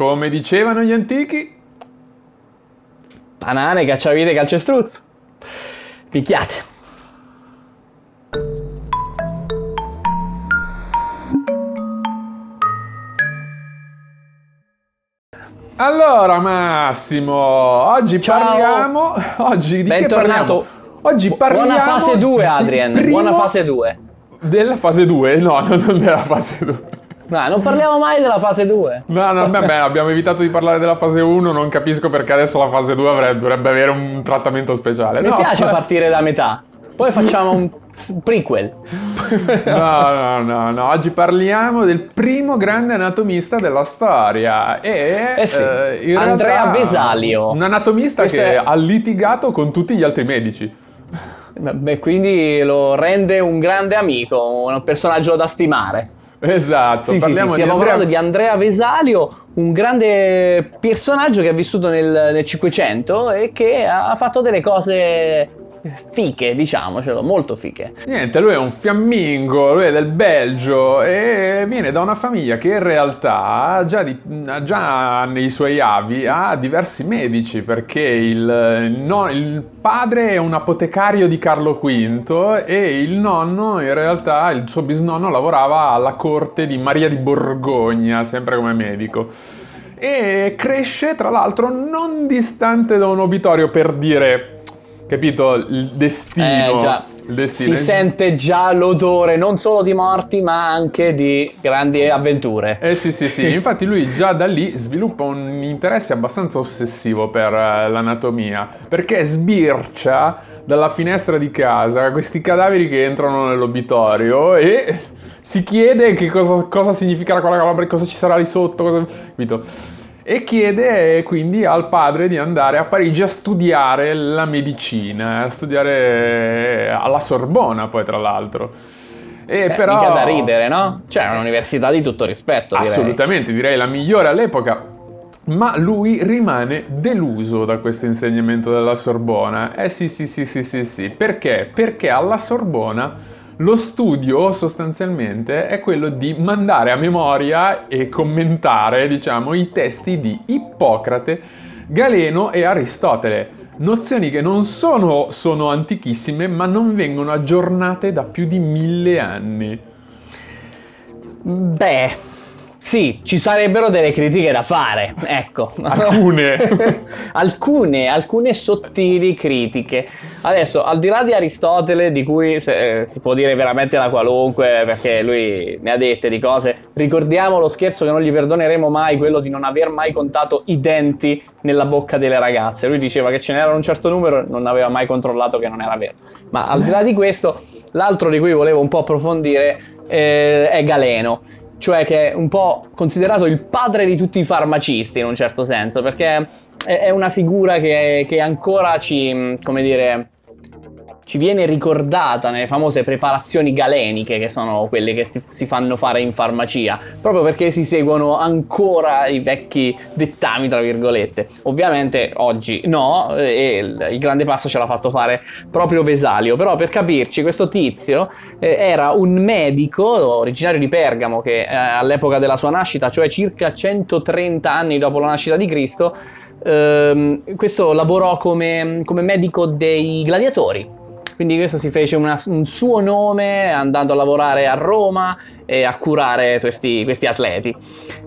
Come dicevano gli antichi, Banane, cacciavite, calcestruzzo. Picchiate. Allora Massimo, oggi Ciao. parliamo... Oggi di Bentornato. Oggi parliamo... Buona fase 2, del Adrian. Buona fase 2. Della fase 2? No, no, non della fase 2. No, non parliamo mai della fase 2. No, no, vabbè, abbiamo evitato di parlare della fase 1, non capisco perché adesso la fase 2 avrebbe, dovrebbe avere un trattamento speciale. Mi no, piace fa- partire da metà. Poi facciamo un prequel. No, no, no, no, oggi parliamo del primo grande anatomista della storia e Eh sì, eh, Andrea Vesalio. Un anatomista Questo che è- ha litigato con tutti gli altri medici. Beh, quindi lo rende un grande amico, un personaggio da stimare. Esatto, Sì, sì, sì, parliamo stiamo di Andrea parlando di Andrea Vesalio, un grande personaggio che ha vissuto nel, nel 500 e che ha fatto delle cose fiche, diciamocelo, molto fiche. Niente, lui è un fiammingo, lui è del Belgio e viene da una famiglia che in realtà già, di- già nei suoi avi ha diversi medici perché il, no- il padre è un apotecario di Carlo V e il nonno in realtà, il suo bisnonno lavorava alla corte di Maria di Borgogna, sempre come medico. E cresce tra l'altro non distante da un obitorio per dire... Capito? Il destino. Eh, già. Il destino. Si sente già l'odore non solo di morti ma anche di grandi avventure. Eh sì, sì, sì. Infatti lui già da lì sviluppa un interesse abbastanza ossessivo per eh, l'anatomia, perché sbircia dalla finestra di casa questi cadaveri che entrano nell'obitorio e si chiede che cosa, cosa significherà quella roba, cosa ci sarà lì sotto, cosa... capito? E chiede quindi al padre di andare a Parigi a studiare la medicina, a studiare alla Sorbona poi tra l'altro. E Eh, però... mica da ridere, no? Cioè, è un'università di tutto rispetto, direi. Assolutamente, direi la migliore all'epoca. Ma lui rimane deluso da questo insegnamento della Sorbona. Eh sì, sì, sì, sì, sì, sì. Perché? Perché alla Sorbona lo studio sostanzialmente è quello di mandare a memoria e commentare, diciamo, i testi di Ippocrate, Galeno e Aristotele. Nozioni che non sono, sono antichissime, ma non vengono aggiornate da più di mille anni. Beh, sì, ci sarebbero delle critiche da fare, ecco. Alcune. alcune, alcune sottili critiche. Adesso, al di là di Aristotele, di cui se- eh, si può dire veramente la qualunque, perché lui ne ha dette di cose, ricordiamo lo scherzo che non gli perdoneremo mai, quello di non aver mai contato i denti nella bocca delle ragazze. Lui diceva che ce n'erano un certo numero e non aveva mai controllato che non era vero. Ma al di là di questo, l'altro di cui volevo un po' approfondire eh, è Galeno cioè che è un po' considerato il padre di tutti i farmacisti in un certo senso, perché è, una figura che, che ancora ci, come dire, ci viene ricordata nelle famose preparazioni galeniche, che sono quelle che si fanno fare in farmacia, proprio perché si seguono ancora i vecchi dettami, tra virgolette. Ovviamente oggi no, e il, il grande passo ce l'ha fatto fare proprio Vesalio, però per capirci, questo tizio eh, era un medico originario di Pergamo che eh, all'epoca della sua nascita, cioè circa 130 anni dopo la nascita di Cristo, ehm, questo lavorò come, come medico dei gladiatori. Quindi questo si fece una- un suo nome andando a lavorare a Roma e a curare questi, questi atleti.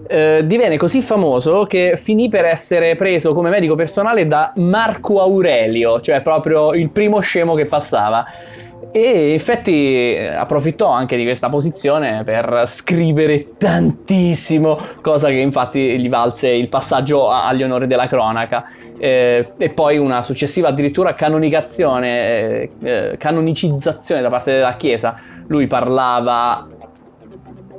Eh, divenne così famoso che finì per essere preso come medico personale da Marco Aurelio, cioè proprio il primo scemo che passava. E in effetti eh, approfittò anche di questa posizione per scrivere tantissimo, cosa che infatti gli valse il passaggio agli onori della cronaca. Eh, e poi una successiva addirittura canonicazione, eh, eh, canonicizzazione da parte della Chiesa. Lui parlava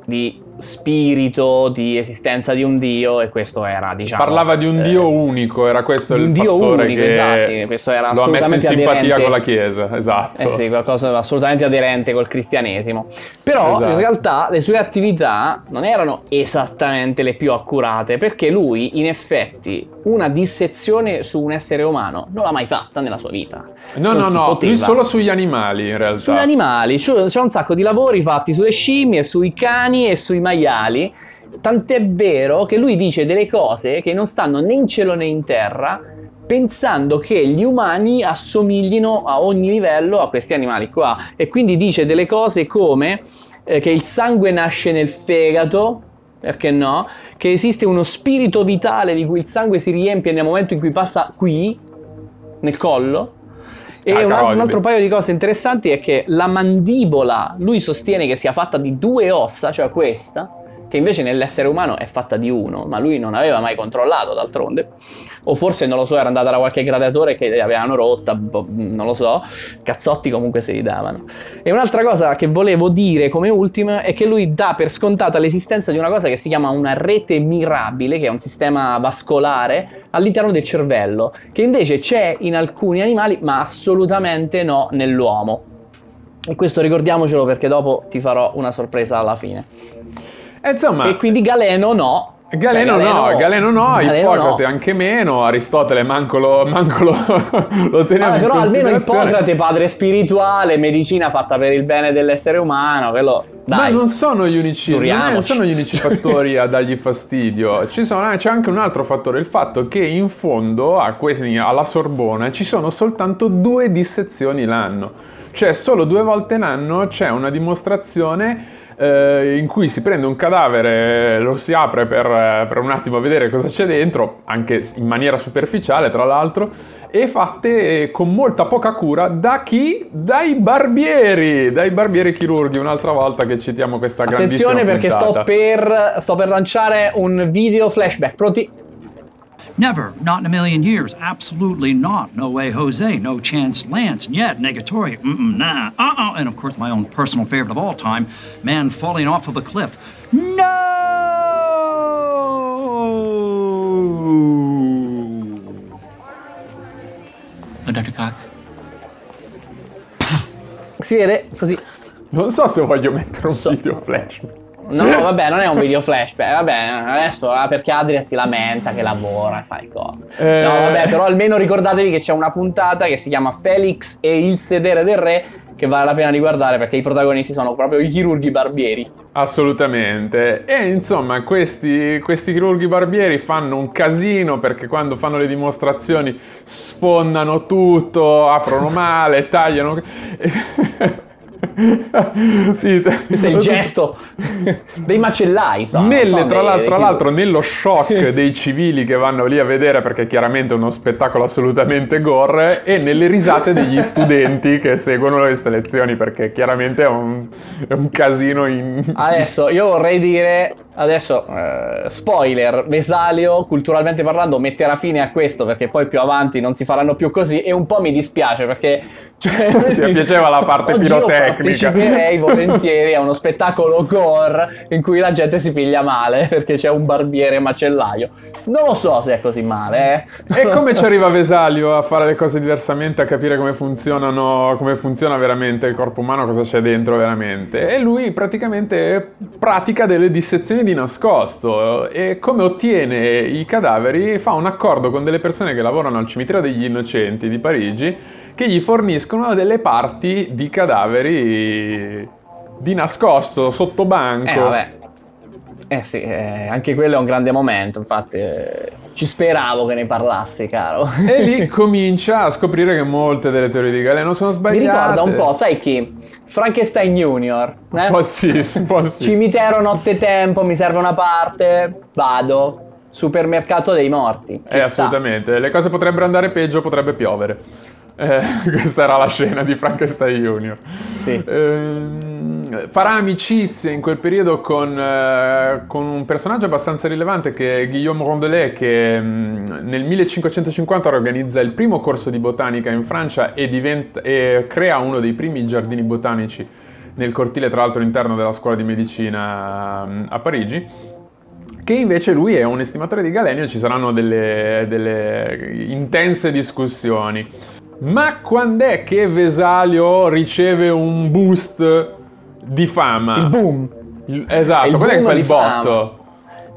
di spirito, di esistenza di un dio e questo era, diciamo... Parlava di un eh, dio unico, era questo di il un dio fattore unico, che esatto, questo era lo ha messo in simpatia aderente. con la Chiesa, esatto. Eh sì, qualcosa assolutamente aderente col cristianesimo. Però Esatto. in realtà le sue attività non erano esattamente le più accurate, perché lui in effetti una dissezione su un essere umano non l'ha mai fatta nella sua vita. No, Non no, no, poteva. lui solo sugli animali in realtà. Sugli animali, c'è un sacco di lavori fatti sulle scimmie, sui cani e sui maiali. tant'è vero che lui dice delle cose che non stanno né in cielo né in terra, pensando che gli umani assomiglino a ogni livello a questi animali qua. E quindi dice delle cose come eh, che il sangue nasce nel fegato, perché no? Che esiste uno spirito vitale di cui il sangue si riempie nel momento in cui passa qui, nel collo. E Ah, un, un altro paio di cose interessanti è che la mandibola, lui sostiene che sia fatta di due ossa, cioè questa, che invece nell'essere umano è fatta di uno, ma lui non aveva mai controllato d'altronde. O forse, non lo so, era andata da qualche gladiatore che avevano rotta, boh, non lo so, cazzotti comunque se li davano. E un'altra cosa che volevo dire come ultima è che lui dà per scontata l'esistenza di una cosa che si chiama una rete mirabile, che è un sistema vascolare all'interno del cervello, che invece c'è in alcuni animali, ma assolutamente no nell'uomo. E questo ricordiamocelo perché dopo ti farò una sorpresa alla fine. E insomma, E quindi Galeno no. Galeno, Cioè, no, Galeno no, Galeno Ippocrate no. anche meno, Aristotele manco lo, manco lo, lo teniamo in però almeno. Ippocrate, padre spirituale, medicina fatta per il bene dell'essere umano, quello Ma dai. non sono gli unici, non sono gli unici fattori a dargli fastidio. Ci sono- c'è anche un altro fattore, il fatto che in fondo a questi- alla Sorbona ci sono soltanto due dissezioni l'anno. Cioè solo due volte l'anno c'è una dimostrazione eh, in cui si prende un cadavere, lo si apre per, eh, per un attimo a vedere cosa c'è dentro, anche in maniera superficiale tra l'altro, e fatte con molta poca cura da chi? Dai barbieri, dai barbieri chirurghi, un'altra volta che citiamo questa grandissima Attenzione perché sto per, sto per lanciare un video flashback. Pronti? Never, not in a million years. Absolutely not. No way, Jose. No chance, Lance. And yet, negatory. Mm-mm, nah. Uh-uh. And of course, my own personal favorite of all time, man falling off of a cliff. No! Uh, Dr. Cox? Si vede così. Non so se voglio mettere un So. video flash. No, vabbè, non è un video flashback. Vabbè, adesso ah, perché Adria si lamenta che lavora e fa le cose. Eh. No, vabbè, però almeno ricordatevi che c'è una puntata che si chiama Felix e il sedere del re che vale la pena di guardare perché i protagonisti sono proprio i chirurghi barbieri. Assolutamente. E insomma, questi, questi chirurghi barbieri fanno un casino perché quando fanno le dimostrazioni sfondano tutto, aprono male, tagliano. sì, Questo è il gesto dei macellai, so, Nelle- so, tra, dei- l'al- dei tra l'altro nello shock dei civili che vanno lì a vedere perché chiaramente è uno spettacolo assolutamente gore e nelle risate degli studenti che seguono queste lezioni perché chiaramente è un, è un casino in... Adesso io vorrei dire, adesso eh, spoiler, Vesalio culturalmente parlando metterà fine a questo perché poi più avanti non si faranno più così e un po' mi dispiace perché... Cioè, Ti piaceva la parte oggi io pirotecnica. parteciperei volentieri a uno spettacolo gore in cui la gente si piglia male perché c'è un barbiere macellaio. Non lo so se è così male, eh. E come ci arriva Vesalio a fare le cose diversamente, a capire come funzionano, come funziona veramente il corpo umano, cosa c'è dentro veramente? E lui praticamente pratica delle dissezioni di nascosto e come ottiene i cadaveri fa un accordo con delle persone che lavorano al cimitero degli innocenti di Parigi che gli forniscono delle parti di cadaveri di nascosto, sotto banco. Eh vabbè. Eh sì, eh, anche quello è un grande momento, infatti eh, ci speravo che ne parlassi, caro. E lì comincia a scoprire che molte delle teorie di Galeno sono Mi sbagliate. ricorda un po', sai chi? Frankenstein Junior. eh? Un po' sì, un po' sì. Cimitero nottetempo, mi serve una parte, vado. Supermercato dei morti. ci Eh, sta. assolutamente. Le cose potrebbero andare peggio, potrebbe piovere. Eh, questa era la scena di Frankenstein Junior. Sì. Ehm, farà amicizia in quel periodo con, eh, con un personaggio abbastanza rilevante che è Guillaume Rondelet che mm, nel 1550 organizza il primo corso di botanica in Francia e, diventa- e crea uno dei primi giardini botanici nel cortile tra l'altro interno della scuola di medicina mm, a Parigi che invece lui è un estimatore di Galeno e ci saranno delle, delle intense discussioni. Ma quando è che Vesalio riceve un boost di fama? Il boom. Il- esatto, Il quando è che fa il botto?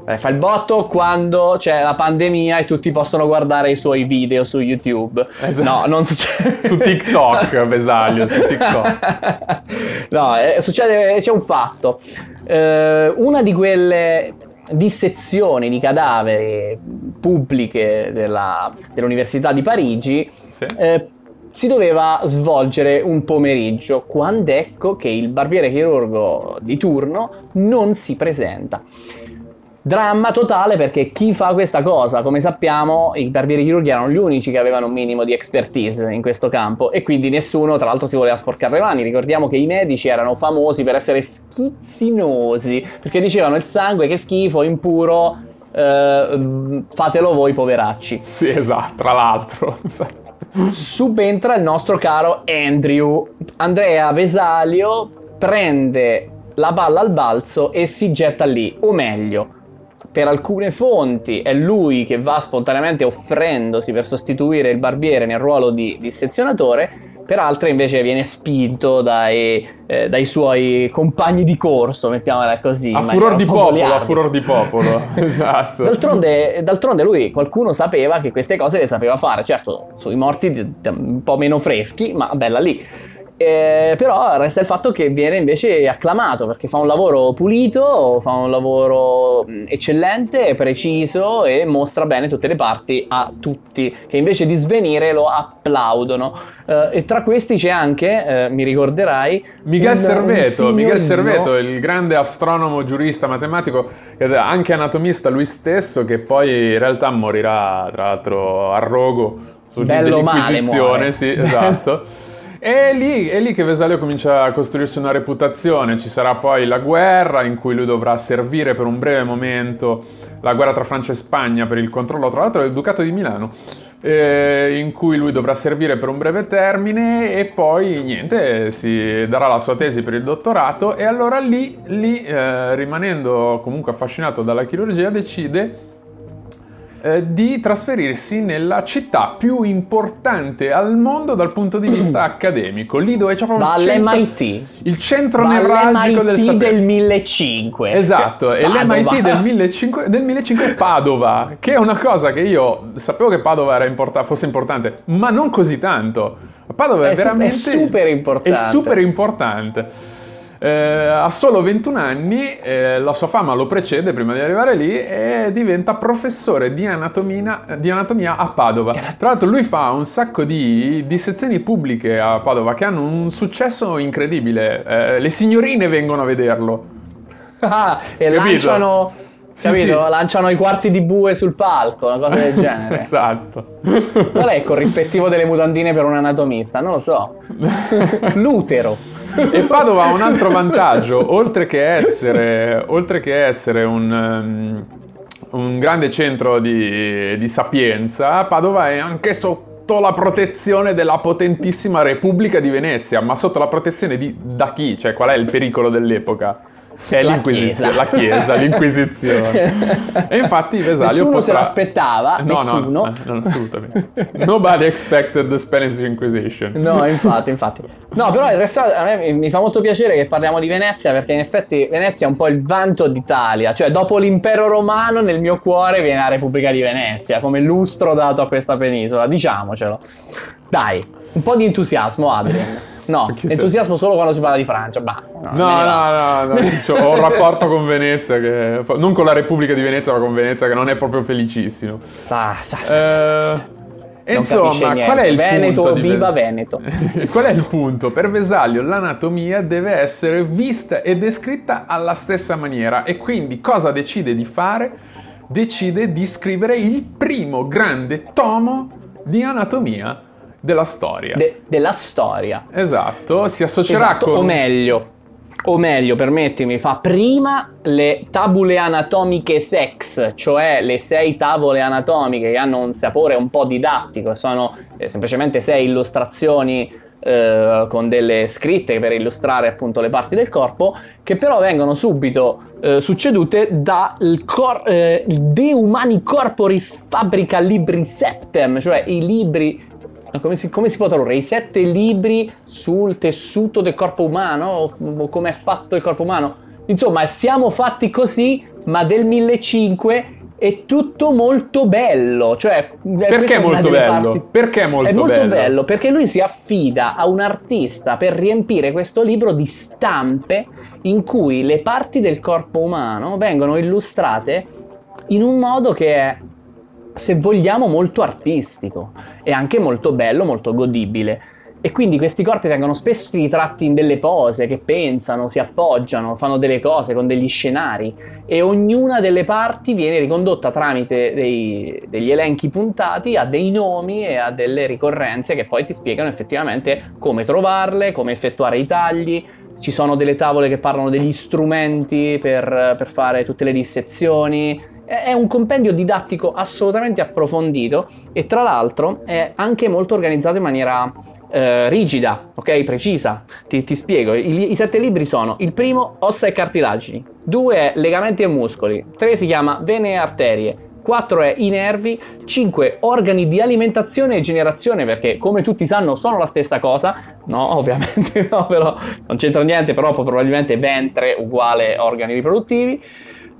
Eh, fa il botto quando c'è la pandemia e tutti possono guardare i suoi video su YouTube. Esatto. No, non succede. Su TikTok, Vesalio, su TikTok. no, eh, succede, c'è un fatto. Eh, una di quelle dissezioni di cadaveri pubbliche della- dell'Università di Parigi Sì. eh, si doveva svolgere un pomeriggio, quando ecco che il barbiere chirurgo di turno non si presenta. Dramma totale perché chi fa questa cosa, come sappiamo, i barbieri chirurghi erano gli unici che avevano un minimo di expertise in questo campo e quindi nessuno, tra l'altro, si voleva sporcare le mani. Ricordiamo che i medici erano famosi per essere schizzinosi perché dicevano il sangue che schifo, impuro, eh, fatelo voi poveracci. Sì, esatto, tra l'altro. Subentra il nostro caro Andrew. Andrea Vesalio prende la palla al balzo e si getta lì, o meglio, per alcune fonti è lui che va spontaneamente offrendosi per sostituire il barbiere nel ruolo di dissezionatore, per altre invece viene spinto dai, eh, dai suoi compagni di corso, mettiamola così. A furor di popolo, a furor di popolo. esatto. D'altronde, d'altronde lui, qualcuno sapeva che queste cose le sapeva fare, certo sui morti un po' meno freschi, ma bella lì. Eh, però resta il fatto che viene invece acclamato perché fa un lavoro pulito, fa un lavoro eccellente, preciso e mostra bene tutte le parti a tutti, che invece di svenire lo applaudono. Eh, e tra questi c'è anche, eh, mi ricorderai, Miguel Serveto, Miguel Serveto, il grande astronomo, giurista, matematico, ed anche anatomista lui stesso, che poi in realtà morirà, tra l'altro, a rogo sul Bello dell'Inquisizione, sì, esatto. E lì, è lì che Vesalio comincia a costruirsi una reputazione, ci sarà poi la guerra in cui lui dovrà servire per un breve momento, la guerra tra Francia e Spagna per il controllo, tra l'altro del Ducato di Milano, eh, in cui lui dovrà servire per un breve termine e poi niente, si darà la sua tesi per il dottorato. E allora lì, lì eh, rimanendo comunque affascinato dalla chirurgia, decide eh, di trasferirsi nella città più importante al mondo dal punto di vista accademico, lì dove c'è proprio il centro, dall'MIT. il centro Va nevralgico del sapere. del 1500. Esatto, e l'MIT del 1500, del 1500 è Padova, che è una cosa che io sapevo che Padova importa- fosse importante, ma non così tanto. Padova è, È veramente... è super importante. È super importante. Eh, ha solo 21 anni, eh, la sua fama lo precede prima di arrivare lì e diventa professore di anatomia, di anatomia a Padova. Tra l'altro lui fa un sacco di dissezioni pubbliche a Padova che hanno un successo incredibile. Eh, le signorine vengono a vederlo. Ah, e Capito? lanciano, capito? sì. lanciano i quarti di bue sul palco, una cosa del genere. esatto. Qual è il corrispettivo delle mutandine per un anatomista? Non lo so. L'utero. E Padova ha un altro vantaggio, oltre che essere, oltre che essere un, um, un grande centro di, di sapienza, Padova è anche sotto la protezione della potentissima Repubblica di Venezia, ma sotto la protezione di, da chi? Cioè qual è il pericolo dell'epoca? Che è La l'Inquisizione, Chiesa. la Chiesa, l'Inquisizione. E infatti Vesalio Nessuno se potrà... l'aspettava, No, nessuno. no, no, no, assolutamente. Nobody expected the Spanish Inquisition. No, infatti, infatti. No, però in realtà a me mi fa molto piacere che parliamo di Venezia perché in effetti Venezia è un po' il vanto d'Italia, cioè dopo l'impero romano nel mio cuore viene la Repubblica di Venezia come lustro dato a questa penisola, diciamocelo. Dai, un po' di entusiasmo, Adrian. No, Perché se- entusiasmo solo quando si parla di Francia, basta. No, No, no, no, no, cioè, ho un rapporto con Venezia che... Non con la Repubblica di Venezia, ma con Venezia che non è proprio felicissimo. Ah, sa- Eh, non insomma, qual è il Veneto, punto viva Ve- Veneto. qual è il punto? Per Vesalio l'anatomia deve essere vista e descritta alla stessa maniera e quindi cosa decide di fare? Decide di scrivere il primo grande tomo di anatomia della storia. De- della storia. esatto, si associerà Esatto, con o meglio, o meglio, permettimi, fa prima le tabule anatomiche sex, cioè le sei tavole anatomiche che hanno un sapore un po' didattico, sono eh, semplicemente sei illustrazioni eh, con delle scritte per illustrare appunto le parti del corpo, che però vengono subito eh, succedute dal cor- eh, De Humani Corporis Fabrica Libri Septem, cioè i libri come si, come si può tradurre? I sette libri sul tessuto del corpo umano? O, come è fatto il corpo umano? Insomma, siamo fatti così, ma del 1500 è tutto molto bello. Cioè, perché molto bello? Parti... Perché molto, è molto bello? bello? Perché lui si affida a un artista per riempire questo libro di stampe in cui le parti del corpo umano vengono illustrate in un modo che è se vogliamo molto artistico e anche molto bello, molto godibile. E quindi questi corpi vengono spesso ritratti in delle pose che pensano, si appoggiano, fanno delle cose con degli scenari e ognuna delle parti viene ricondotta tramite dei, degli elenchi puntati a dei nomi e a delle ricorrenze che poi ti spiegano effettivamente come trovarle, come effettuare i tagli. Ci sono delle tavole che parlano degli strumenti per, per fare tutte le dissezioni, è un compendio didattico assolutamente approfondito e tra l'altro è anche molto organizzato in maniera eh, rigida, ok? Precisa. Ti, ti spiego. I, I, sette libri sono: il primo, ossa e cartilagini, due è legamenti e muscoli, tre si chiama vene e arterie. 4 è i nervi, 5 organi di alimentazione e generazione perché come tutti sanno sono la stessa cosa, no ovviamente no però non c'entra niente però probabilmente ventre uguale organi riproduttivi,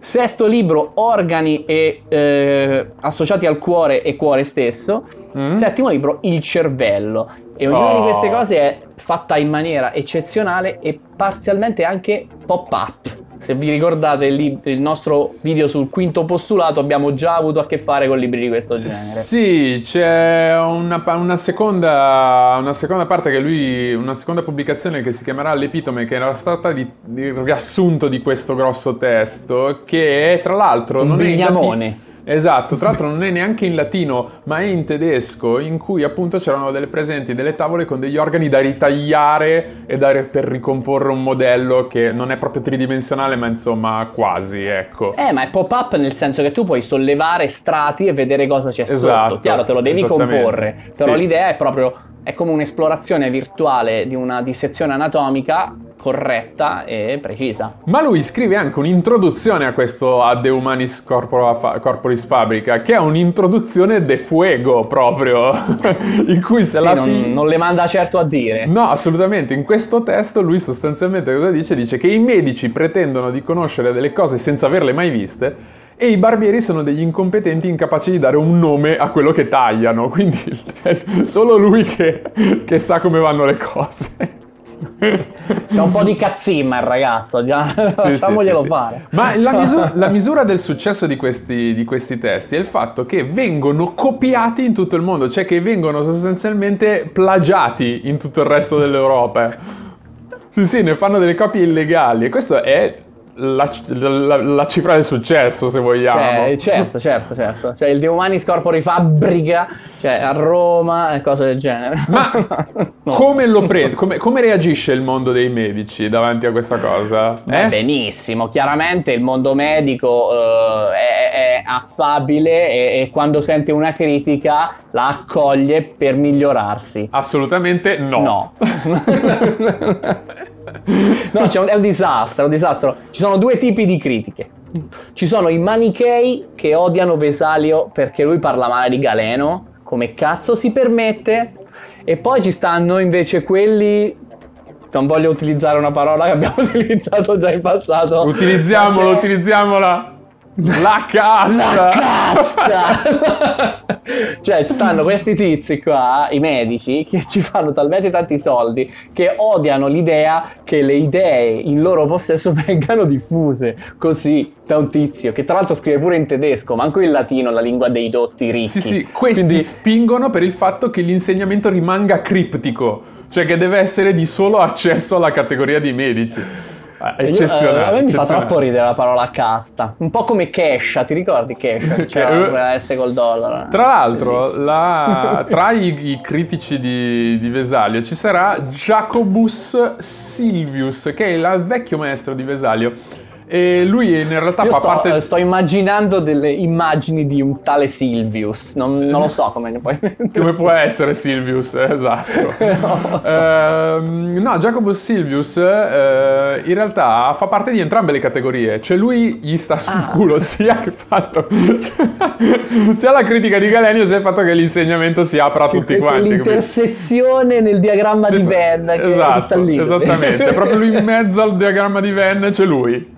Sesto libro, organi e, eh, associati al cuore e cuore stesso. Mm. Settimo libro, il cervello. E ognuna oh. di queste cose è fatta in maniera eccezionale e parzialmente anche pop-up. Se vi ricordate il, il, nostro video sul quinto postulato, abbiamo già avuto a che fare con libri di questo genere. Sì, c'è una, una, seconda, una seconda, parte che lui, una seconda pubblicazione che si chiamerà L'Epitome, che era stata di, di riassunto di questo grosso testo, che tra l'altro Un non è... Esatto, tra l'altro non è neanche in latino, ma è in tedesco, in cui appunto c'erano delle presenti delle tavole con degli organi da ritagliare e da, per ricomporre un modello che non è proprio tridimensionale, ma insomma quasi, ecco. Eh, ma è pop-up nel senso che tu puoi sollevare strati e vedere cosa c'è esatto, sotto. Chiaro, te lo devi comporre, però sì. l'idea è proprio è come un'esplorazione virtuale di una dissezione anatomica corretta e precisa. Ma lui scrive anche un'introduzione a questo Ad De Humanis Corporis Fabrica, che è un'introduzione de fuego proprio, in cui se sì, la... Non, non, le manda certo a dire. No, assolutamente. In questo testo lui sostanzialmente cosa dice? Dice che i medici pretendono di conoscere delle cose senza averle mai viste e i barbieri sono degli incompetenti incapaci di dare un nome a quello che tagliano, quindi è solo lui che, che sa come vanno le cose. C'è un po' di cazzimma il ragazzo, già. Sì, facciamoglielo sì, sì, fare. Ma la misura, la misura, del successo di questi, di questi testi è il fatto che vengono copiati in tutto il mondo, cioè che vengono sostanzialmente plagiati in tutto il resto dell'Europa. Sì, sì, ne fanno delle copie illegali e questo è la, la, la, cifra del successo, se vogliamo. Cioè, certo, certo, certo. Cioè, il De Humanis Corpori Fabbrica, cioè a Roma e cose del genere. Ma no. come lo prende? Come, come, reagisce il mondo dei medici davanti a questa cosa? Eh? benissimo, chiaramente il mondo medico uh, è, è, affabile e, e, quando sente una critica la accoglie per migliorarsi. Assolutamente no. No. no, un, è un disastro, un disastro. Ci sono due tipi di critiche. Ci sono i manichei che odiano Vesalio perché lui parla male di Galeno, come cazzo si permette, e poi ci stanno invece quelli non voglio utilizzare una parola che abbiamo utilizzato già in passato. Utilizziamola, utilizziamola. La casta! La casta! cioè, ci stanno questi tizi qua, i medici, che ci fanno talmente tanti soldi che odiano l'idea che le idee in loro possesso vengano diffuse così da un tizio che tra l'altro scrive pure in tedesco, ma anche in latino, la lingua dei dotti ricchi. Sì, sì, questi Quindi... spingono per il fatto che l'insegnamento rimanga criptico, cioè che deve essere di solo accesso alla categoria di medici. Ah, eccezionale. a me mi fa troppo ridere la parola casta. Un po' come Kesha, ti ricordi Kesha? C'era quella S col dollaro. Tra l'altro, la, tra i, i, critici di, di, Vesalio ci sarà Jacobus Silvius, che è il vecchio maestro di Vesalio e lui in realtà Io fa sto, parte. Sto immaginando delle immagini di un tale Silvius. Non, non lo so come ne puoi. come può essere Silvius, esatto. no, eh, no, Jacobus Silvius eh, in realtà fa parte di entrambe le categorie. Cioè lui gli sta sul ah. culo sia il fatto. sia la critica di Galenio sia il fatto che l'insegnamento si apra a tutti quanti. L'intersezione nel diagramma sì, di Venn. Esatto, esattamente. Proprio lui in mezzo al diagramma di Venn c'è lui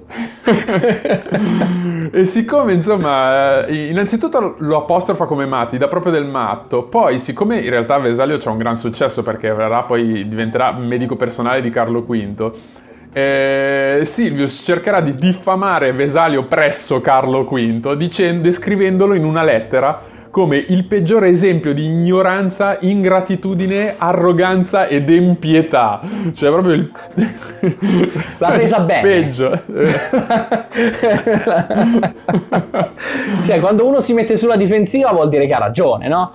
e siccome insomma eh, innanzitutto lo apostrofa come Matti dà proprio del matto poi siccome in realtà Vesalio c'ha un gran successo perché verrà poi diventerà medico personale di Carlo V eh, Silvius cercherà di diffamare Vesalio presso Carlo V dicendo, descrivendolo in una lettera come il peggiore esempio di ignoranza, ingratitudine, arroganza ed empietà. Cioè proprio il... L'ha presa bene. Peggio. cioè, quando uno si mette sulla difensiva vuol dire che ha ragione, no?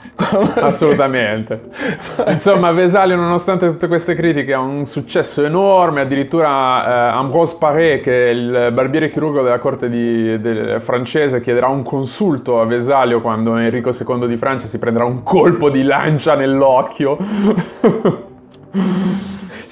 Assolutamente. Insomma, Vesalio, nonostante tutte queste critiche, ha un successo enorme. Addirittura eh, Ambrose Paré, che è il barbiere chirurgo della corte di, del, francese, chiederà un consulto a Vesalio quando Enrico Enrico II di Francia si prenderà un colpo di lancia nell'occhio.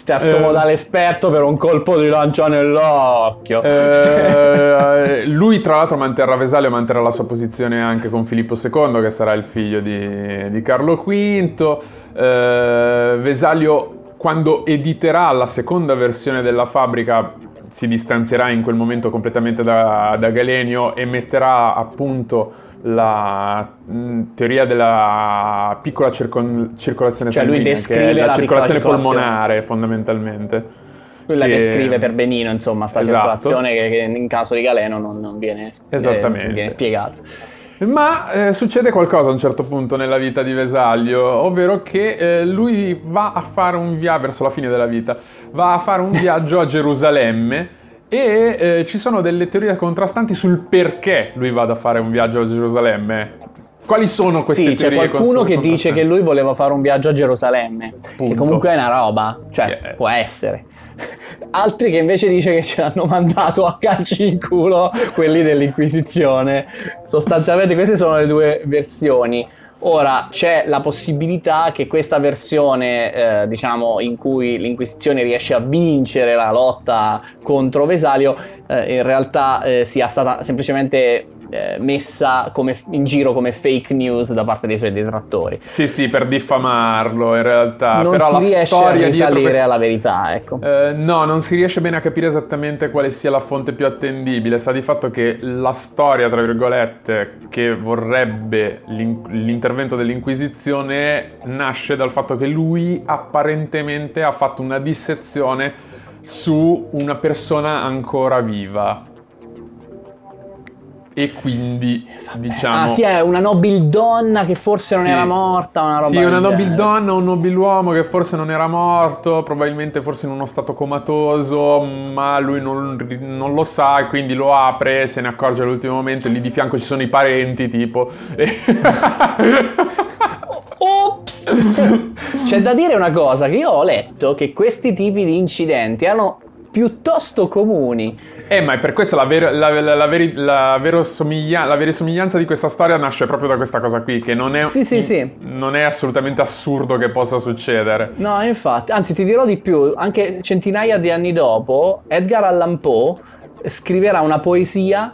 Ti scomoda eh, l'esperto per un colpo di lancia nell'occhio. Eh, lui, tra l'altro, manterrà Vesalio, manterrà la sua posizione anche con Filippo II, che sarà il figlio di, di Carlo V. Eh, Vesalio, quando editerà la seconda versione della fabbrica, si distanzierà in quel momento completamente da, da Galenio e metterà appunto la mh, mm, teoria della piccola circon- circolazione cioè lui descrive la, la circolazione polmonare fondamentalmente. Quella che, scrive per Benino, insomma, sta esatto. circolazione che, che, in caso di Galeno non, non viene, eh, viene spiegata. Ma eh, succede qualcosa a un certo punto nella vita di Vesaglio, ovvero che eh, lui va a fare un viaggio verso la fine della vita, va a fare un viaggio a Gerusalemme e eh, ci sono delle teorie contrastanti sul perché lui vada a fare un viaggio a Gerusalemme. Quali sono queste sì, teorie? C'è qualcuno che dice che lui voleva fare un viaggio a Gerusalemme, Punto. che comunque è una roba, cioè yeah. può essere. Altri che invece dice che ce l'hanno mandato a calci in culo quelli dell'Inquisizione. Sostanzialmente queste sono le due versioni. Ora c'è la possibilità che questa versione, eh, diciamo, in cui l'Inquisizione riesce a vincere la lotta contro Vesalio, eh, in realtà eh, sia stata semplicemente eh, messa come, in giro come fake news da parte dei suoi detrattori. Sì, sì, per diffamarlo in realtà. Non Però si la riesce storia a risalire questa... alla verità, ecco. Eh, no, non si riesce bene a capire esattamente quale sia la fonte più attendibile. Sta di fatto che la storia, tra virgolette, che vorrebbe l'in- l'intervento dell'Inquisizione nasce dal fatto che lui apparentemente ha fatto una dissezione su una persona ancora viva e quindi diciamo ah sì è una nobildonna che forse non sì. era morta una roba sì una nobildonna un nobiluomo che forse non era morto probabilmente forse in uno stato comatoso ma lui non, non lo sa e quindi lo apre se ne accorge all'ultimo momento e lì di fianco ci sono i parenti tipo Ops! C'è da dire una cosa, che io ho letto che questi tipi di incidenti hanno piuttosto comuni. Eh, ma è per questo la, ver- la, la, la, veri- la verosomiglia- verosomiglianza di questa storia nasce proprio da questa cosa qui, che non è, sì, sì, sì. non è assolutamente assurdo che possa succedere. No, infatti, anzi ti dirò di più, anche centinaia di anni dopo, Edgar Allan Poe scriverà una poesia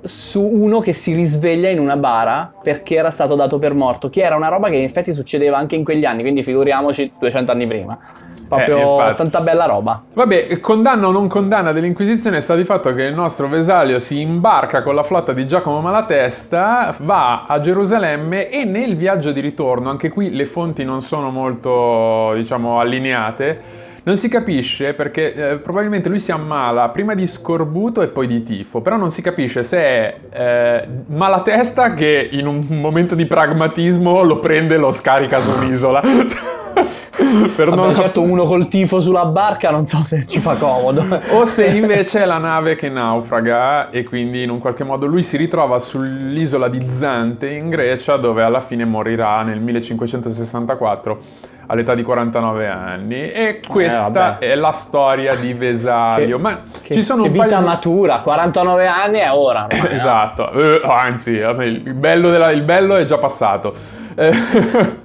su uno che si risveglia in una bara perché era stato dato per morto, che era una roba che in effetti succedeva anche in quegli anni, quindi figuriamoci 200 anni prima. Proprio eh, tanta bella roba. Vabbè, condanna o non condanna dell'Inquisizione sta di fatto che il nostro Vesalio si imbarca con la flotta di Giacomo Malatesta, va a Gerusalemme e nel viaggio di ritorno, anche qui le fonti non sono molto, diciamo, allineate, non si capisce perché eh, probabilmente lui si ammala prima di scorbuto e poi di tifo, però non si capisce se è eh, malatesta che in un momento di pragmatismo lo prende e lo scarica su un'isola. per Vabbè, non certo uno col tifo sulla barca non so se ci fa comodo o se invece è la nave che naufraga e quindi in un qualche modo lui si ritrova sull'isola di Zante in Grecia dove alla fine morirà nel 1564 all'età di 49 anni e questa eh, è la storia di Vesalio. Che, Ma che, ci sono che vita paio matura, 49 anni è ora. Ormai, esatto, no? eh, anzi, il bello, della, il bello, è già passato. Eh,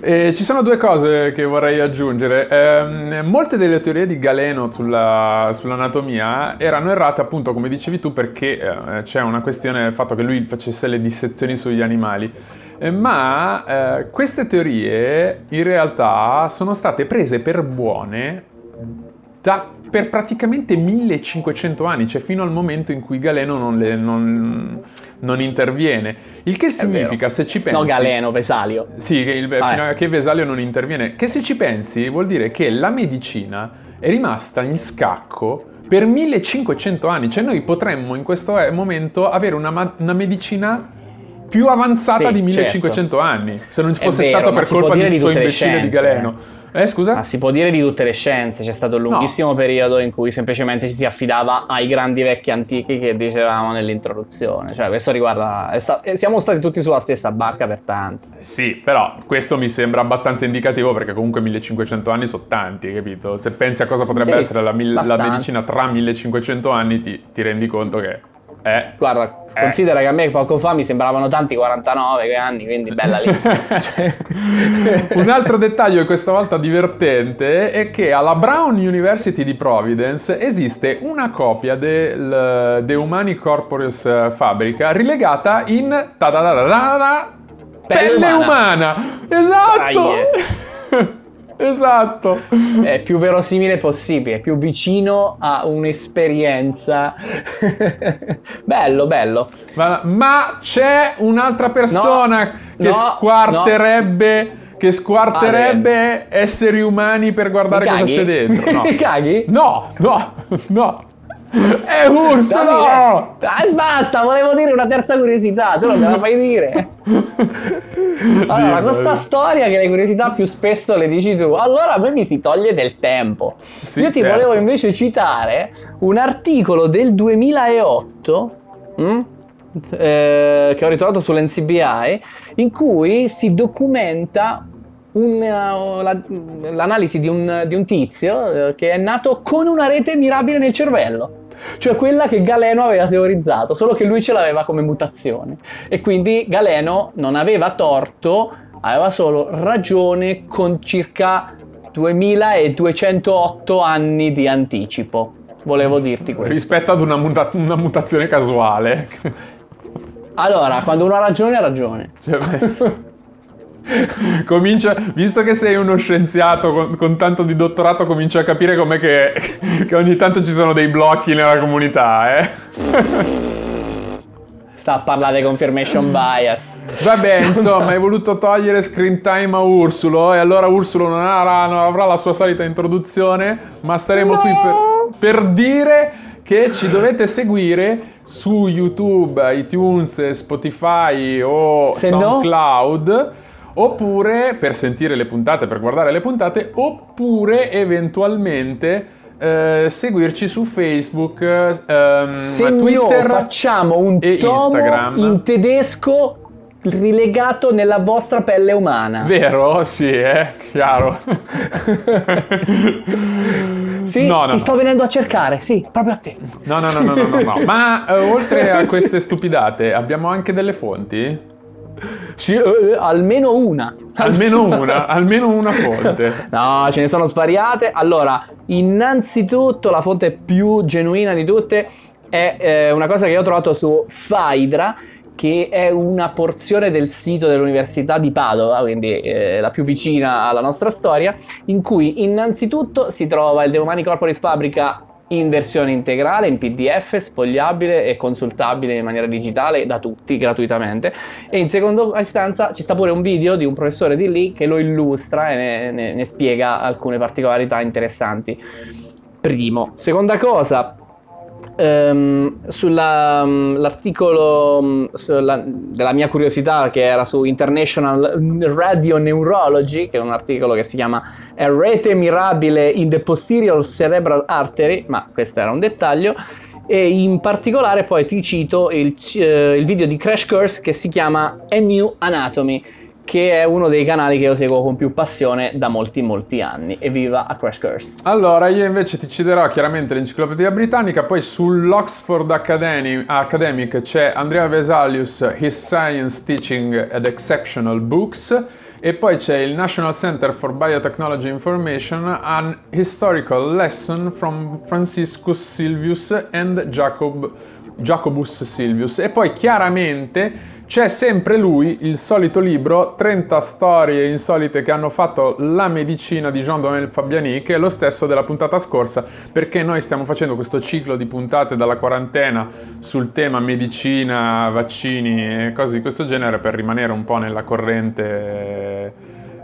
E ci sono due cose che vorrei aggiungere. Eh, molte delle teorie di Galeno sulla, sull'anatomia erano errate appunto, come dicevi tu, perché eh, c'è una questione del fatto che lui facesse le dissezioni sugli animali. Eh, ma eh, queste teorie in realtà sono state prese per buone da- per praticamente 1500 anni, cioè fino al momento in cui Galeno non, le- non- non interviene. Il che significa, se ci pensi... No, Galeno, Vesalio. Sì, che il- Ah, fino a che Vesalio non interviene. Che se ci pensi vuol dire che la medicina è rimasta in scacco per 1500 anni. Cioè noi potremmo in questo eh, momento avere una, una medicina più avanzata Sì, di 1500 anni. Se non È fosse vero, stato per colpa di dire di sto tutte le imbecille di scienze, Galeno. Eh, scusa? Ma si può dire di tutte le scienze, c'è stato un lunghissimo periodo in cui semplicemente ci si affidava ai grandi vecchi antichi che dicevamo nell'introduzione. Cioè, questo riguarda. sta- eh, siamo stati tutti sulla stessa barca per tanto. Sì, però questo mi sembra abbastanza indicativo perché comunque 1500 anni sono tanti, capito? Se pensi a cosa potrebbe Sì, essere la, la medicina tra 1500 anni, ti, ti rendi conto che è... Guarda, Eh. considera che a me poco fa mi sembravano tanti 49 anni, quindi bella lì. Un altro dettaglio questa volta divertente è che alla Brown University di Providence esiste una copia del The Humani Corporis Fabrica rilegata in Pelle pelle umana. umana. Esatto. esatto. è più verosimile possibile, più vicino a un'esperienza. bello, bello. Ma, ma c'è un'altra persona No, che no, squarterebbe che squarterebbe esseri umani per guardare cosa c'è dentro. No. Caghi? No, no, no. È Ursula! Davide, ah, basta, volevo dire una terza curiosità, tu non me la fai dire. Allora, questa storia che le curiosità più spesso le dici tu, allora a me mi si toglie del tempo. Sì, Io ti certo. volevo invece citare un articolo del 2008 mm, eh, che ho ritrovato sull'NCBI in cui si documenta un, eh, la- l'analisi di un, di un tizio eh, che è nato con una rete mirabile nel cervello. Cioè quella che Galeno aveva teorizzato, solo che lui ce l'aveva come mutazione. E quindi Galeno non aveva torto, aveva solo ragione con circa 2208 anni di anticipo. Volevo dirti questo. Rispetto ad una, muta- una mutazione casuale. Allora, quando uno ha ragione, ha ragione. Cioè, Comincia, visto che sei uno scienziato con, con tanto di dottorato, comincio a capire com'è che, che ogni tanto ci sono dei blocchi nella comunità, eh. Sta a parlare di confirmation bias. Vabbè, insomma, hai voluto togliere screen time a Ursulo e allora Ursulo non avrà, non avrà la sua solita introduzione, ma staremo qui per, per dire che ci dovete seguire su YouTube, iTunes, Spotify o Se no- SoundCloud. Oppure per sentire le puntate, per guardare le puntate, oppure eventualmente eh, seguirci su Facebook, ehm, Se Twitter facciamo un e tomo Instagram. in tedesco rilegato nella vostra pelle umana. Vero? Sì, è chiaro. Sì, no, no, ti no. sto venendo a cercare, sì, proprio a te. No, no, no, no, no, no, no. Ma eh, oltre a queste stupidate, abbiamo anche delle fonti? Sì, eh, almeno una. Almeno una, almeno una fonte. No, ce ne sono svariate. Allora, innanzitutto la fonte più genuina di tutte è eh, una cosa che ho trovato su Phaedra, che è una porzione del sito dell'Università di Padova, quindi eh, la più vicina alla nostra storia, in cui innanzitutto si trova il The Humani Corporis Fabrica in versione integrale, in PDF, sfogliabile e consultabile in maniera digitale da tutti gratuitamente. E in seconda istanza ci sta pure un video di un professore di lì che lo illustra e ne, ne- ne spiega alcune particolarità interessanti. Primo. Seconda cosa, ehm, sull'articolo della mia curiosità che era su International Radio Neurology, che è un articolo che si chiama rete mirabile in the posterior cerebral artery, ma questo era un dettaglio. E in particolare poi ti cito il, eh, il video di Crash Course che si chiama A New Anatomy, che è uno dei canali che io seguo con più passione da molti molti anni. Evviva a Crash Course! Allora, io invece ti citerò chiaramente l'enciclopedia britannica, poi sull'Oxford Academy- Academic c'è Andrea Vesalius, His Science Teaching and Exceptional Books, e poi c'è il National Center for Biotechnology Information, An Historical Lesson from Franciscus Silvius and Jacob Jacobus Silvius. E poi chiaramente c'è sempre lui, il solito libro, 30 storie insolite che hanno fatto la medicina di Jean-Dominique Fabiani, che è lo stesso della puntata scorsa, perché noi stiamo facendo questo ciclo di puntate dalla quarantena sul tema medicina, vaccini e cose di questo genere per rimanere un po' nella corrente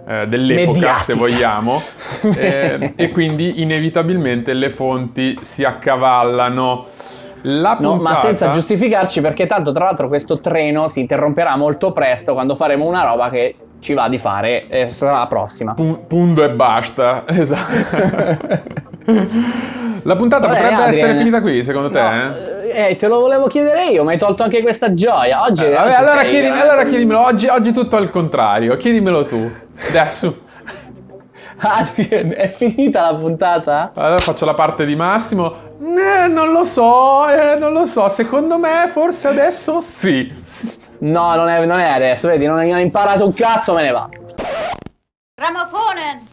eh, dell'epoca, Mediatica. se vogliamo, Eh, e quindi inevitabilmente le fonti si accavallano. La No, puntata... ma senza giustificarci perché tanto tra l'altro questo treno si interromperà molto presto quando faremo una roba che ci va di fare e sarà la prossima. Pu- punto e basta. Esatto. La puntata Va bene, potrebbe Adrian. essere finita qui, secondo te? No, eh? eh, te lo volevo chiedere io, mi hai tolto anche questa gioia. Oggi, Eh, vabbè, oggi allora, chiedimi- veramente- allora chiedimelo, oggi, oggi tutto al contrario, chiedimelo tu. Adesso. Adrian, è finita la puntata? Allora faccio la parte di Massimo. Eh, non lo so, eh, non lo so. Secondo me forse adesso sì. No, non è, non è adesso, vedi, non ha imparato un cazzo, me ne va. Ramaphonen!